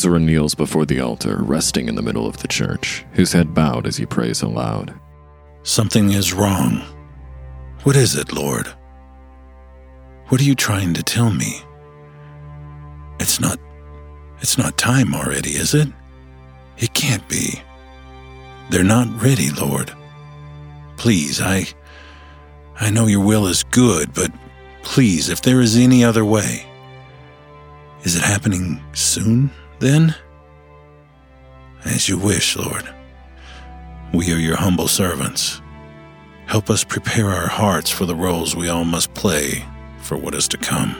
Ezra kneels before the altar, resting in the middle of the church, his head bowed as he prays aloud. Something is wrong. What is it, Lord? What are you trying to tell me? It's not. It's not time already, is it? It can't be. They're not ready, Lord. Please, I. I know your will is good, but please, if there is any other way. Is it happening soon, then? As you wish, Lord. We are your humble servants. Help us prepare our hearts for the roles we all must play for what is to come.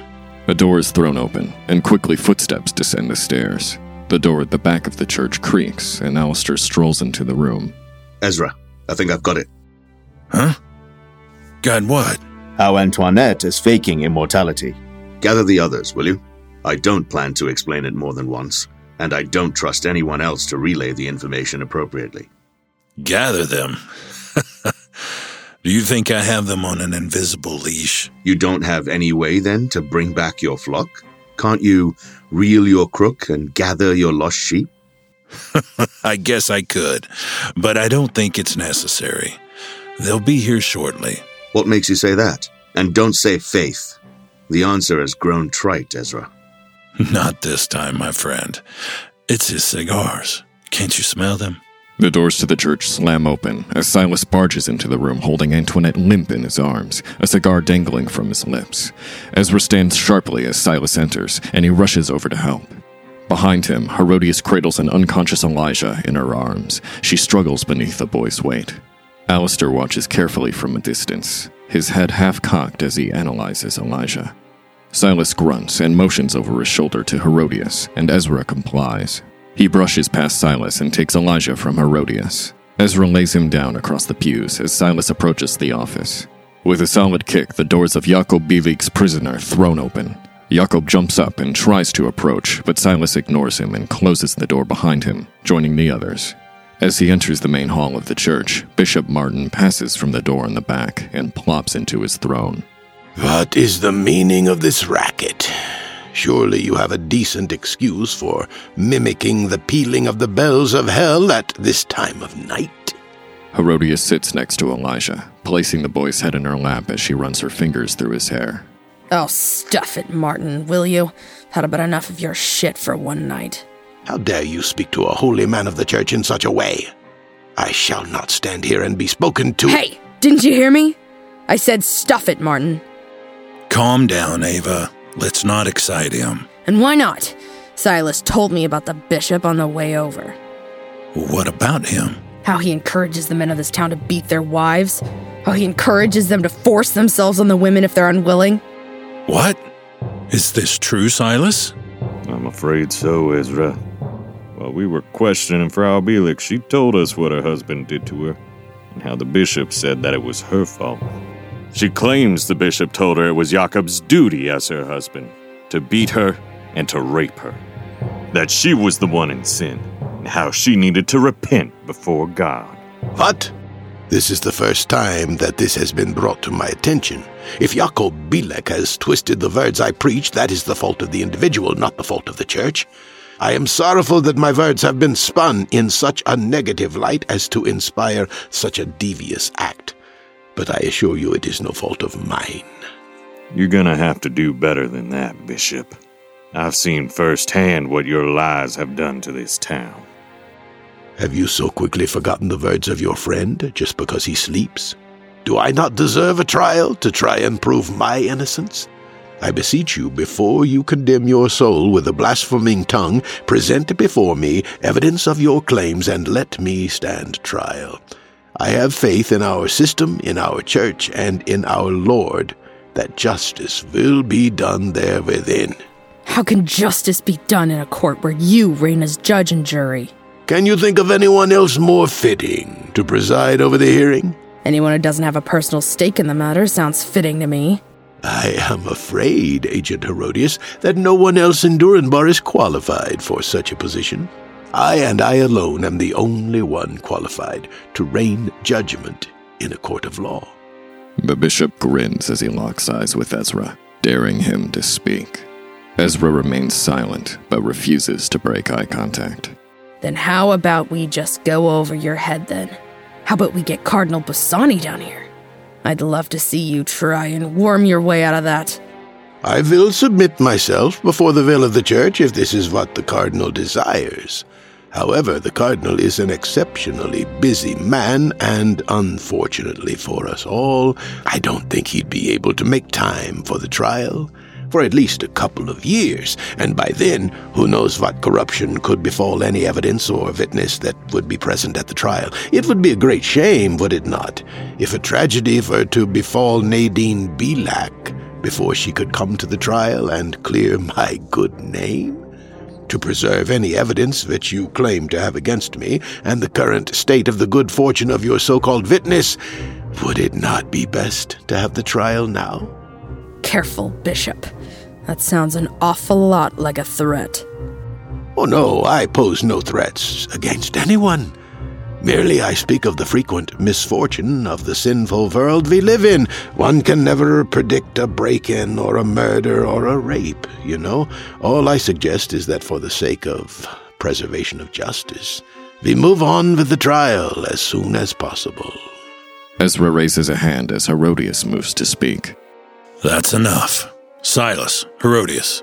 A door is thrown open, and quickly footsteps descend the stairs. The door at the back of the church creaks, and Alistair strolls into the room. Ezra, I think I've got it. Huh? God, what? How Antoinette is faking immortality. Gather the others, will you? I don't plan to explain it more than once, and I don't trust anyone else to relay the information appropriately. Gather them. Do you think I have them on an invisible leash? You don't have any way, then, to bring back your flock? Can't you reel your crook and gather your lost sheep? I guess I could, but I don't think it's necessary. They'll be here shortly. What makes you say that? And don't say faith. The answer has grown trite, Ezra. Not this time, my friend. It's his cigars. Can't you smell them? The doors to the church slam open as Silas barges into the room holding Antoinette limp in his arms, a cigar dangling from his lips. Ezra stands sharply as Silas enters, and he rushes over to help. Behind him, Herodias cradles an unconscious Elijah in her arms. She struggles beneath the boy's weight. Alistair watches carefully from a distance, his head half cocked as he analyzes Elijah. Silas grunts and motions over his shoulder to Herodias, and Ezra complies. He brushes past Silas and takes Elijah from Herodias. Ezra lays him down across the pews as Silas approaches the office. With a solid kick, the doors of Jakob prison are thrown open. Jakob jumps up and tries to approach, but Silas ignores him and closes the door behind him, joining the others. As he enters the main hall of the church, Bishop Martin passes from the door in the back and plops into his throne. What is the meaning of this racket? Surely you have a decent excuse for mimicking the pealing of the bells of hell at this time of night. Herodias sits next to Elijah, placing the boy's head in her lap as she runs her fingers through his hair. Oh, stuff it, Martin, will you? Had about enough of your shit for one night. How dare you speak to a holy man of the church in such a way? I shall not stand here and be spoken to. Hey, didn't you hear me? I said stuff it, Martin. Calm down, Ava. Let's not excite him. And why not? Silas told me about the bishop on the way over. What about him? How he encourages the men of this town to beat their wives. How he encourages them to force themselves on the women if they're unwilling. What? Is this true, Silas? I'm afraid so, Ezra. While we were questioning Frau Bielik, she told us what her husband did to her, and how the bishop said that it was her fault. She claims the bishop told her it was Jakob's duty as her husband to beat her and to rape her. That she was the one in sin, and how she needed to repent before God. What? This is the first time that this has been brought to my attention. If Jakob Bilek has twisted the words I preach, that is the fault of the individual, not the fault of the church. I am sorrowful that my words have been spun in such a negative light as to inspire such a devious act. But I assure you it is no fault of mine. You're gonna have to do better than that, Bishop. I've seen firsthand what your lies have done to this town. Have you so quickly forgotten the words of your friend just because he sleeps? Do I not deserve a trial to try and prove my innocence? I beseech you, before you condemn your soul with a blaspheming tongue, present before me evidence of your claims and let me stand trial. I have faith in our system, in our church, and in our Lord that justice will be done there within. How can justice be done in a court where you reign as judge and jury? Can you think of anyone else more fitting to preside over the hearing? Anyone who doesn't have a personal stake in the matter sounds fitting to me. I am afraid, Agent Herodias, that no one else in Durinbar is qualified for such a position. I and I alone am the only one qualified to rain judgment in a court of law. The bishop grins as he locks eyes with Ezra, daring him to speak. Ezra remains silent, but refuses to break eye contact. Then how about we just go over your head then? How about we get Cardinal Bassani down here? I'd love to see you try and worm your way out of that. I will submit myself before the will of the church if this is what the cardinal desires. However, the cardinal is an exceptionally busy man, and unfortunately for us all, I don't think he'd be able to make time for the trial for at least a couple of years, and by then, who knows what corruption could befall any evidence or witness that would be present at the trial. It would be a great shame, would it not, if a tragedy were to befall Nadine Belak before she could come to the trial and clear my good name? To preserve any evidence that you claim to have against me and the current state of the good fortune of your so called witness, would it not be best to have the trial now? Careful, Bishop. That sounds an awful lot like a threat. Oh, no, I pose no threats against anyone. Merely I speak of the frequent misfortune of the sinful world we live in. One can never predict a break in or a murder or a rape, you know. All I suggest is that for the sake of preservation of justice, we move on with the trial as soon as possible. Ezra raises a hand as Herodias moves to speak. That's enough. Silas, Herodias,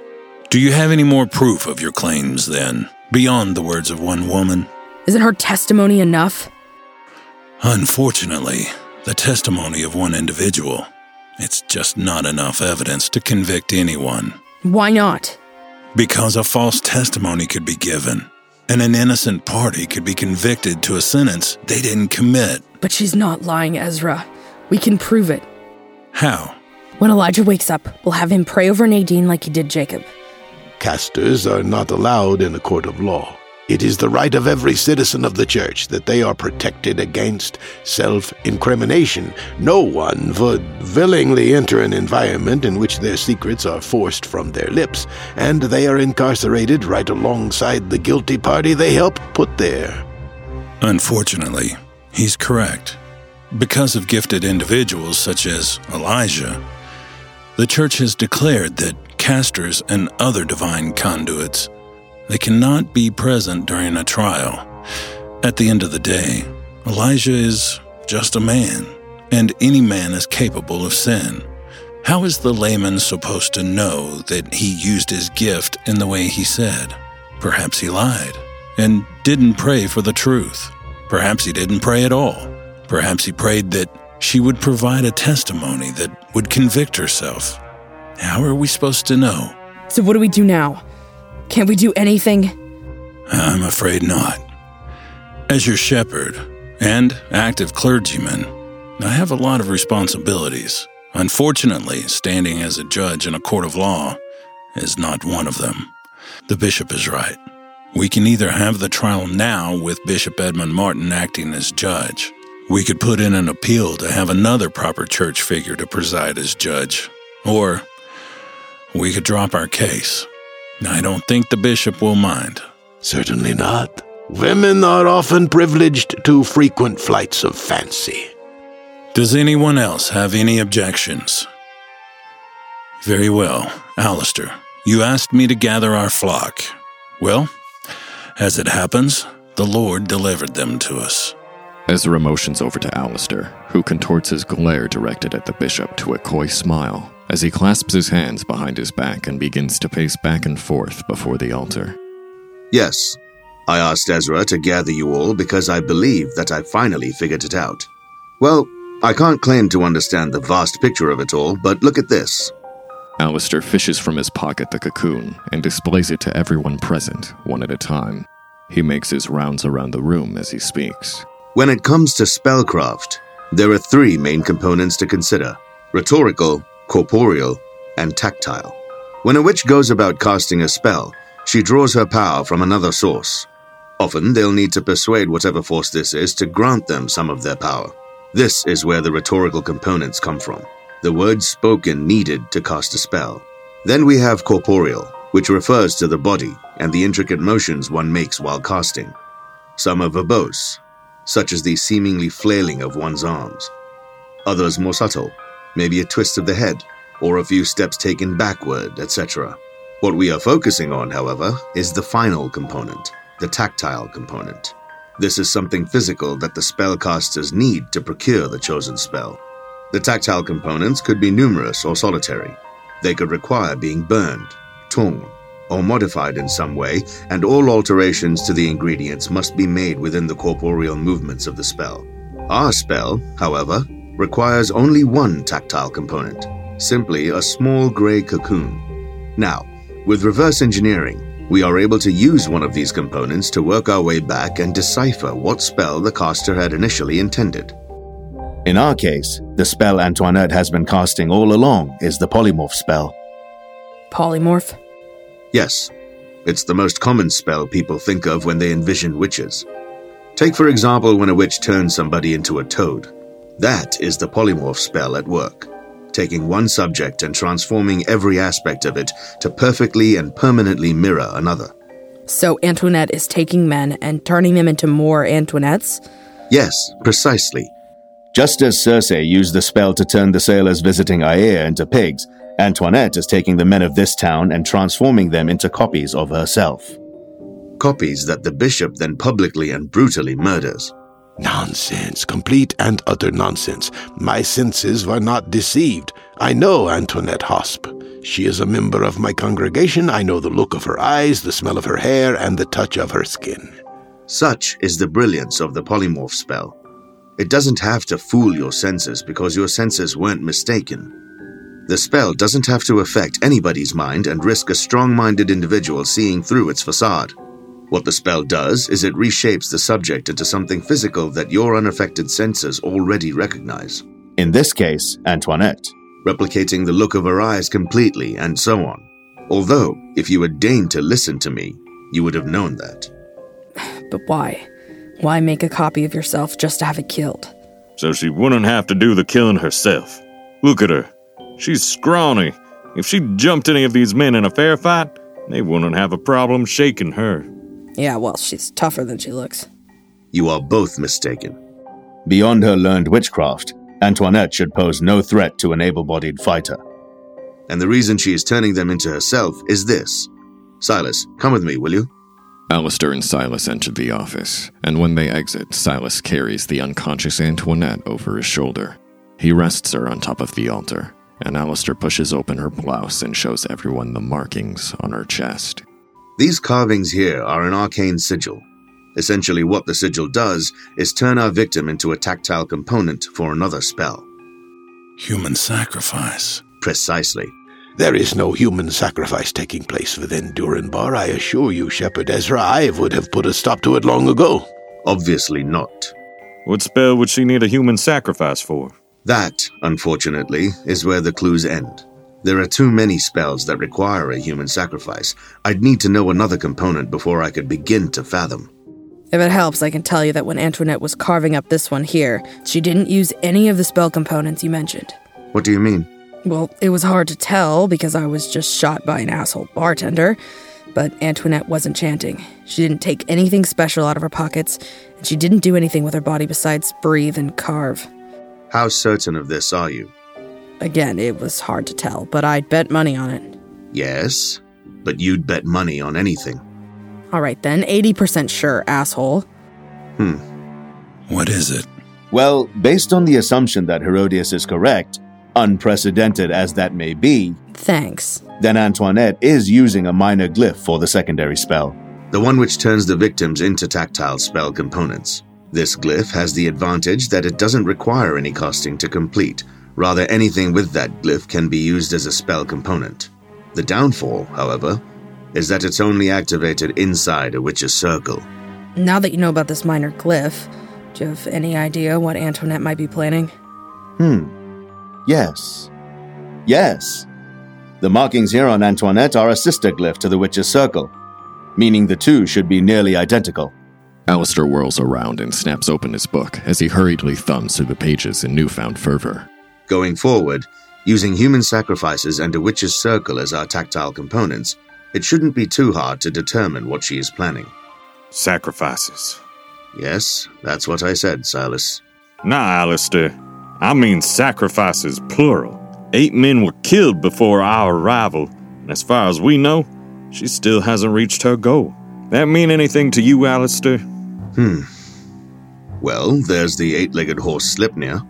do you have any more proof of your claims then, beyond the words of one woman? Isn't her testimony enough? Unfortunately, the testimony of one individual, it's just not enough evidence to convict anyone. Why not? Because a false testimony could be given, and an innocent party could be convicted to a sentence they didn't commit. But she's not lying, Ezra. We can prove it. How? When Elijah wakes up, we'll have him pray over Nadine like he did Jakob. Casters are not allowed in a court of law. It is the right of every citizen of the church that they are protected against self incrimination. No one would willingly enter an environment in which their secrets are forced from their lips, and they are incarcerated right alongside the guilty party they helped put there. Unfortunately, he's correct. Because of gifted individuals such as Elijah, the church has declared that casters and other divine conduits they cannot be present during a trial. At the end of the day, Elijah is just a man, and any man is capable of sin. How is the layman supposed to know that he used his gift in the way he said? Perhaps he lied and didn't pray for the truth. Perhaps he didn't pray at all. Perhaps he prayed that she would provide a testimony that would convict herself. How are we supposed to know? So, what do we do now? Can't we do anything? I'm afraid not. As your shepherd and active clergyman, I have a lot of responsibilities. Unfortunately, standing as a judge in a court of law is not one of them. The bishop is right. We can either have the trial now with Bishop Edmund Martin acting as judge. We could put in an appeal to have another proper church figure to preside as judge. Or we could drop our case. I don't think the bishop will mind. Certainly not. Women are often privileged to frequent flights of fancy. Does anyone else have any objections? Very well, Alistair. You asked me to gather our flock. Well, as it happens, the Lord delivered them to us. Ezra motions over to Alistair, who contorts his glare directed at the bishop to a coy smile as he clasps his hands behind his back and begins to pace back and forth before the altar. Yes, I asked Ezra to gather you all because I believe that I finally figured it out. Well, I can't claim to understand the vast picture of it all, but look at this. Alistair fishes from his pocket the cocoon and displays it to everyone present, one at a time. He makes his rounds around the room as he speaks. When it comes to spellcraft, there are three main components to consider rhetorical, corporeal, and tactile. When a witch goes about casting a spell, she draws her power from another source. Often they'll need to persuade whatever force this is to grant them some of their power. This is where the rhetorical components come from the words spoken needed to cast a spell. Then we have corporeal, which refers to the body and the intricate motions one makes while casting. Some are verbose, such as the seemingly flailing of one's arms. Others more subtle, maybe a twist of the head, or a few steps taken backward, etc. What we are focusing on, however, is the final component, the tactile component. This is something physical that the spellcasters need to procure the chosen spell. The tactile components could be numerous or solitary. They could require being burned, torn, or modified in some way, and all alterations to the ingredients must be made within the corporeal movements of the spell. Our spell, however, requires only one tactile component, simply a small gray cocoon. Now, with reverse engineering, we are able to use one of these components to work our way back and decipher what spell the caster had initially intended. In our case, the spell Antoinette has been casting all along is the polymorph spell. Polymorph? Yes, it's the most common spell people think of when they envision witches. Take, for example, when a witch turns somebody into a toad. That is the polymorph spell at work, taking one subject and transforming every aspect of it to perfectly and permanently mirror another. So Antoinette is taking men and turning them into more Antoinettes? Yes, precisely. Just as Circe used the spell to turn the sailors visiting Aea into pigs, Antoinette is taking the men of this town and transforming them into copies of herself. Copies that the bishop then publicly and brutally murders. Nonsense, complete and utter nonsense. My senses were not deceived. I know Antoinette Hosp. She is a member of my congregation. I know the look of her eyes, the smell of her hair, and the touch of her skin. Such is the brilliance of the polymorph spell. It doesn't have to fool your senses because your senses weren't mistaken. The spell doesn't have to affect anybody's mind and risk a strong minded individual seeing through its facade. What the spell does is it reshapes the subject into something physical that your unaffected senses already recognize, In this case, Antoinette. replicating the look of her eyes completely and so on. Although, if you had deigned to listen to me, you would have known that. But why? Why make a copy of yourself just to have it killed? So she wouldn't have to do the killing herself. Look at her. She's scrawny. If she jumped any of these men in a fair fight, they wouldn't have a problem shaking her. Yeah, well, she's tougher than she looks. You are both mistaken. Beyond her learned witchcraft, Antoinette should pose no threat to an able bodied fighter. And the reason she is turning them into herself is this. Silas, come with me, will you? Alistair and Silas enter the office, and when they exit, Silas carries the unconscious Antoinette over his shoulder. He rests her on top of the altar, and Alistair pushes open her blouse and shows everyone the markings on her chest. These carvings here are an arcane sigil. Essentially, what the sigil does is turn our victim into a tactile component for another spell. Human sacrifice. Precisely. There is no human sacrifice taking place within Durinbar, I assure you, Shepherd Ezra. I would have put a stop to it long ago. Obviously not. What spell would she need a human sacrifice for? That, unfortunately, is where the clues end. There are too many spells that require a human sacrifice. I'd need to know another component before I could begin to fathom. If it helps, I can tell you that when Antoinette was carving up this one here, she didn't use any of the spell components you mentioned. What do you mean? Well, it was hard to tell because I was just shot by an asshole bartender, but Antoinette wasn't chanting. She didn't take anything special out of her pockets, and she didn't do anything with her body besides breathe and carve. How certain of this are you? Again, it was hard to tell, but I'd bet money on it. Yes, but you'd bet money on anything. All right then, 80% sure, asshole. Hmm. What is it? Well, based on the assumption that Herodias is correct, unprecedented as that may be, Thanks. then Antoinette is using a minor glyph for the secondary spell. The one which turns the victims into tactile spell components. This glyph has the advantage that it doesn't require any casting to complete. Rather, anything with that glyph can be used as a spell component. The downfall, however, is that it's only activated inside a witch's circle. Now that you know about this minor glyph, do you have any idea what Antoinette might be planning? Hmm. Yes. Yes. The markings here on Antoinette are a sister glyph to the witch's circle, meaning the two should be nearly identical. Alistair whirls around and snaps open his book as he hurriedly thumbs through the pages in newfound fervor. Going forward, using human sacrifices and a witch's circle as our tactile components, it shouldn't be too hard to determine what she is planning. Sacrifices. Yes, that's what I said, Silas. Nah, Alistair. I mean sacrifices, plural. Eight men were killed before our arrival. And as far as we know, she still hasn't reached her goal. That mean anything to you, Alistair? Hmm. Well, there's the eight legged horse Sleipnir,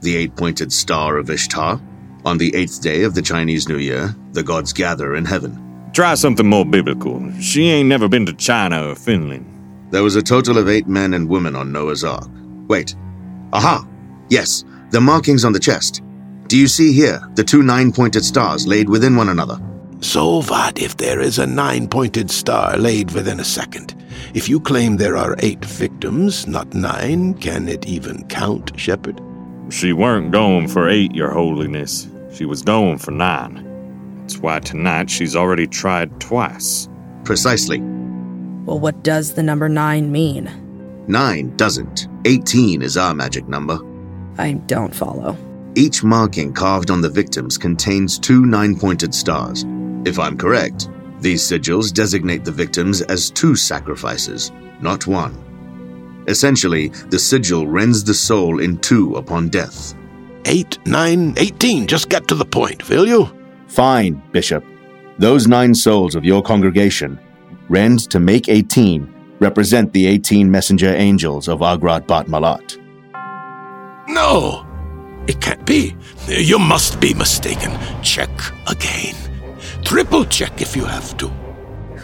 the eight pointed star of Ishtar. On the eighth day of the Chinese New Year, the gods gather in heaven. Try something more biblical. She ain't never been to China or Finland. There was a total of eight men and women on Noah's Ark. Wait. Aha! Yes, the markings on the chest. Do you see here the two nine pointed stars laid within one another? So what if there is a nine pointed star laid within a second? If you claim there are eight victims, not nine, can it even count, Shepherd? She weren't going for eight, Your Holiness. She was going for nine. That's why tonight she's already tried twice. Precisely. Well, what does the number nine mean? Nine doesn't. Eighteen is our magic number. I don't follow. Each marking carved on the victims contains two nine pointed stars. If I'm correct, these sigils designate the victims as two sacrifices, not one. Essentially, the sigil rends the soul in two upon death. Eight, nine, eighteen. Just get to the point, will you? Fine, Bishop. Those nine souls of your congregation, rend to make 18, represent the 18 messenger angels of Agrat Bat Mahlat. No, it can't be. You must be mistaken. Check again. Triple check if you have to.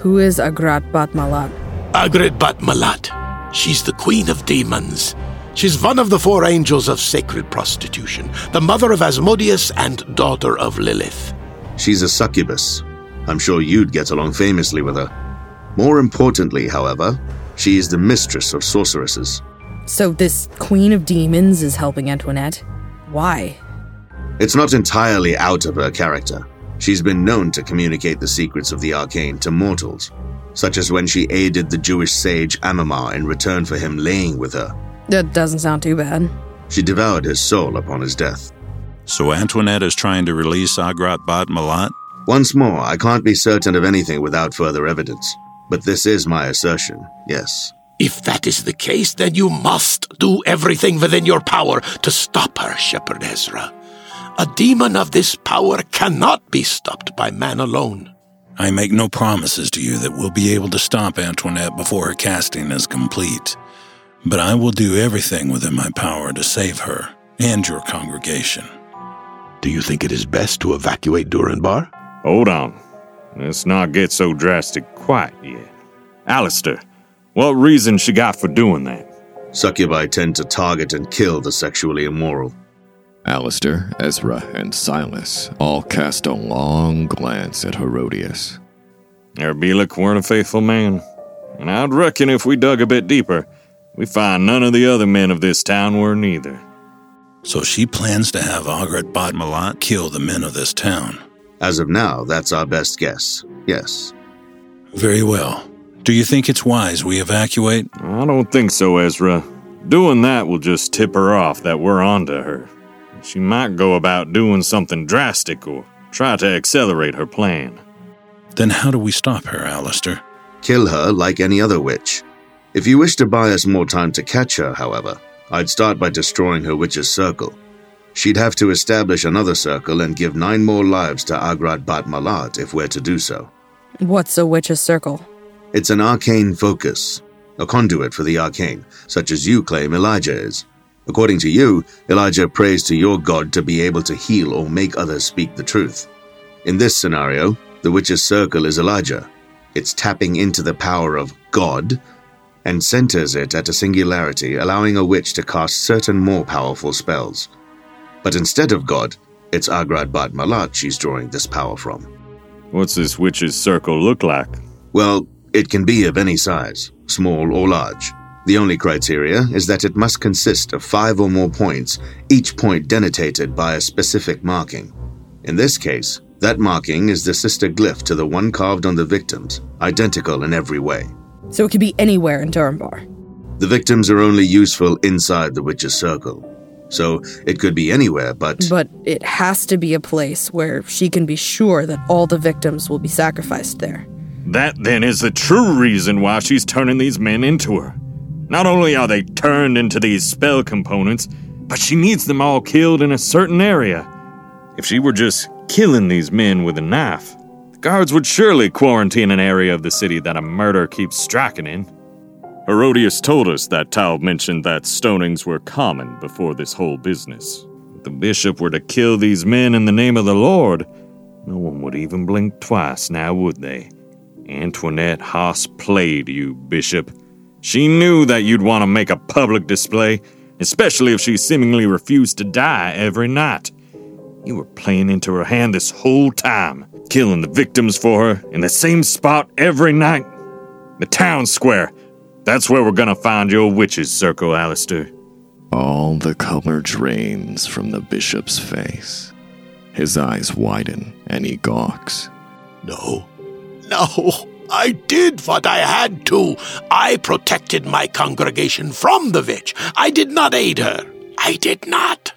Who is Agrat Bat Mahlat? Agrat Bat Mahlat. She's the queen of demons. She's one of the four angels of sacred prostitution, the mother of Asmodeus and daughter of Lilith. She's a succubus. I'm sure you'd get along famously with her. More importantly, however, she is the mistress of sorceresses. So this queen of demons is helping Antoinette? Why? It's not entirely out of her character. She's been known to communicate the secrets of the arcane to mortals, such as when she aided the Jewish sage Amemar in return for him laying with her. That doesn't sound too bad. She devoured his soul upon his death. So Antoinette is trying to release Agrat Bat Mahlat? Once more, I can't be certain of anything without further evidence, but this is my assertion, yes. If that is the case, then you must do everything within your power to stop her, Shepherd Ezra. A demon of this power cannot be stopped by man alone. I make no promises to you that we'll be able to stop Antoinette before her casting is complete, but I will do everything within my power to save her and your congregation. Do you think it is best to evacuate Durinbar? Hold on. Let's not get so drastic quite yet. Alistair, what reason she got for doing that? Succubi tend to target and kill the sexually immoral. Alistair, Ezra, and Silas all cast a long glance at Herodias. Erbilek weren't a faithful man, and I'd reckon if we dug a bit deeper, we find none of the other men of this town were neither. So she plans to have Agrat Bat Mahlat kill the men of this town. As of now, that's our best guess. Yes. Very well. Do you think it's wise we evacuate? I don't think so, Ezra. Doing that will just tip her off that we're onto her. She might go about doing something drastic or try to accelerate her plan. Then how do we stop her, Alistair? Kill her like any other witch. If you wish to buy us more time to catch her, however, I'd start by destroying her witch's circle. She'd have to establish another circle and give nine more lives to Agrat Bat Mahlat if we're to do so. What's a witch's circle? It's an arcane focus, a conduit for the arcane, such as you claim Elijah is. According to you, Elijah prays to your God to be able to heal or make others speak the truth. In this scenario, the witch's circle is Elijah. It's tapping into the power of God and centers it at a singularity, allowing a witch to cast certain more powerful spells. But instead of God, it's Agrat Bat Mahlat she's drawing this power from. What's this witch's circle look like? Well, it can be of any size, small or large. The only criteria is that it must consist of five or more points, each point denotated by a specific marking. In this case, that marking is the sister glyph to the one carved on the victims, identical in every way. So it could be anywhere in Durinbar. The victims are only useful inside the witch's circle. So it could be anywhere, but But it has to be a place where she can be sure that all the victims will be sacrificed there. That then is the true reason why she's turning these men into her. Not only are they turned into these spell components, but she needs them all killed in a certain area. If she were just killing these men with a knife, the Guards would surely quarantine an area of the city that a murder keeps striking in. Herodias told us that Taub mentioned that stonings were common before this whole business. If the bishop were to kill these men in the name of the Lord, no one would even blink twice now, would they? Antoinette Haas played you, Bishop. She knew that you'd want to make a public display, especially if she seemingly refused to die every night. You were playing into her hand this whole time, killing the victims for her in the same spot every night. The town square. That's where we're gonna find your witches' circle, Alistair. All the color drains from the bishop's face. His eyes widen and he gawks. No, no, I did what I had to. I protected my congregation from the witch. I did not aid her. I did not.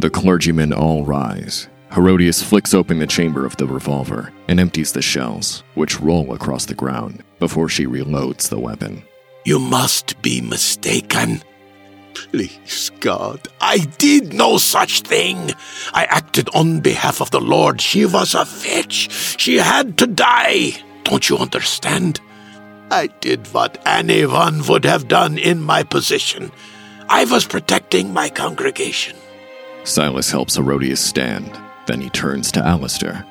The clergymen all rise. Herodias flicks open the chamber of the revolver and empties the shells, which roll across the ground, before she reloads the weapon. You must be mistaken. Please, God, I did no such thing. I acted on behalf of the Lord. She was a witch. She had to die. Don't you understand? I did what anyone would have done in my position. I was protecting my congregation. Silas helps Herodias stand. Then he turns to Alistair.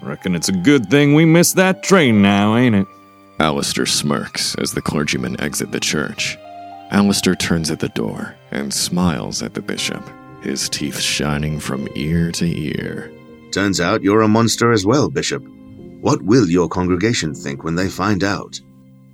Reckon it's a good thing we missed that train now, ain't it? Alistair smirks as the clergymen exit the church. Alistair turns at the door and smiles at the bishop, his teeth shining from ear to ear. Turns out you're a monster as well, Bishop. What will your congregation think when they find out?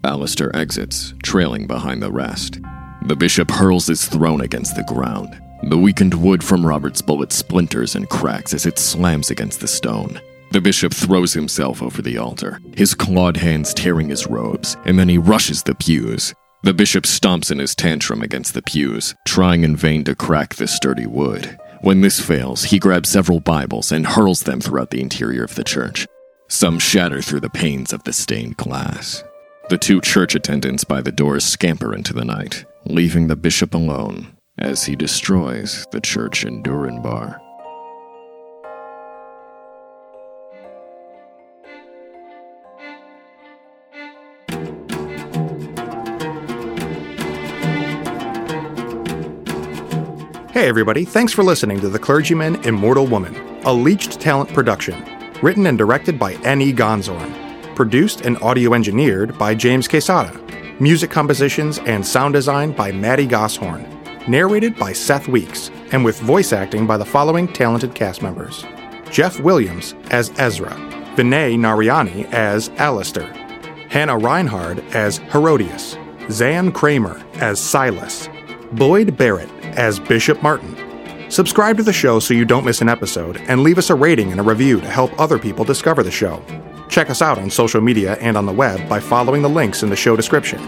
Alistair exits, trailing behind the rest. The bishop hurls his throne against the ground. The weakened wood from Robert's bullet splinters and cracks as it slams against the stone. The bishop throws himself over the altar, his clawed hands tearing his robes, and then he rushes the pews. The bishop stomps in his tantrum against the pews, trying in vain to crack the sturdy wood. When this fails, he grabs several Bibles and hurls them throughout the interior of the church. Some shatter through the panes of the stained glass. The two church attendants by the doors scamper into the night, leaving the bishop alone as he destroys the church in Durinbar. Hey everybody, thanks for listening to The Clergyman Immortal Woman, a Leached Talent production, written and directed by N.E. Gonzorn, produced and audio engineered by James Quesada, music compositions and sound design by Maddie Gosshorn, narrated by Seth Weeks, and with voice acting by the following talented cast members. Jeff Williams as Ezra, Vinay Narayani as Alistair, Hannah Reinhard as Herodias, Zan Kramer as Silas, Boyd Barrett as Bishop Martin. Subscribe to the show so you don't miss an episode, and leave us a rating and a review to help other people discover the show. Check us out on social media and on the web by following the links in the show description.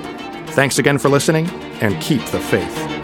Thanks again for listening, and keep the faith.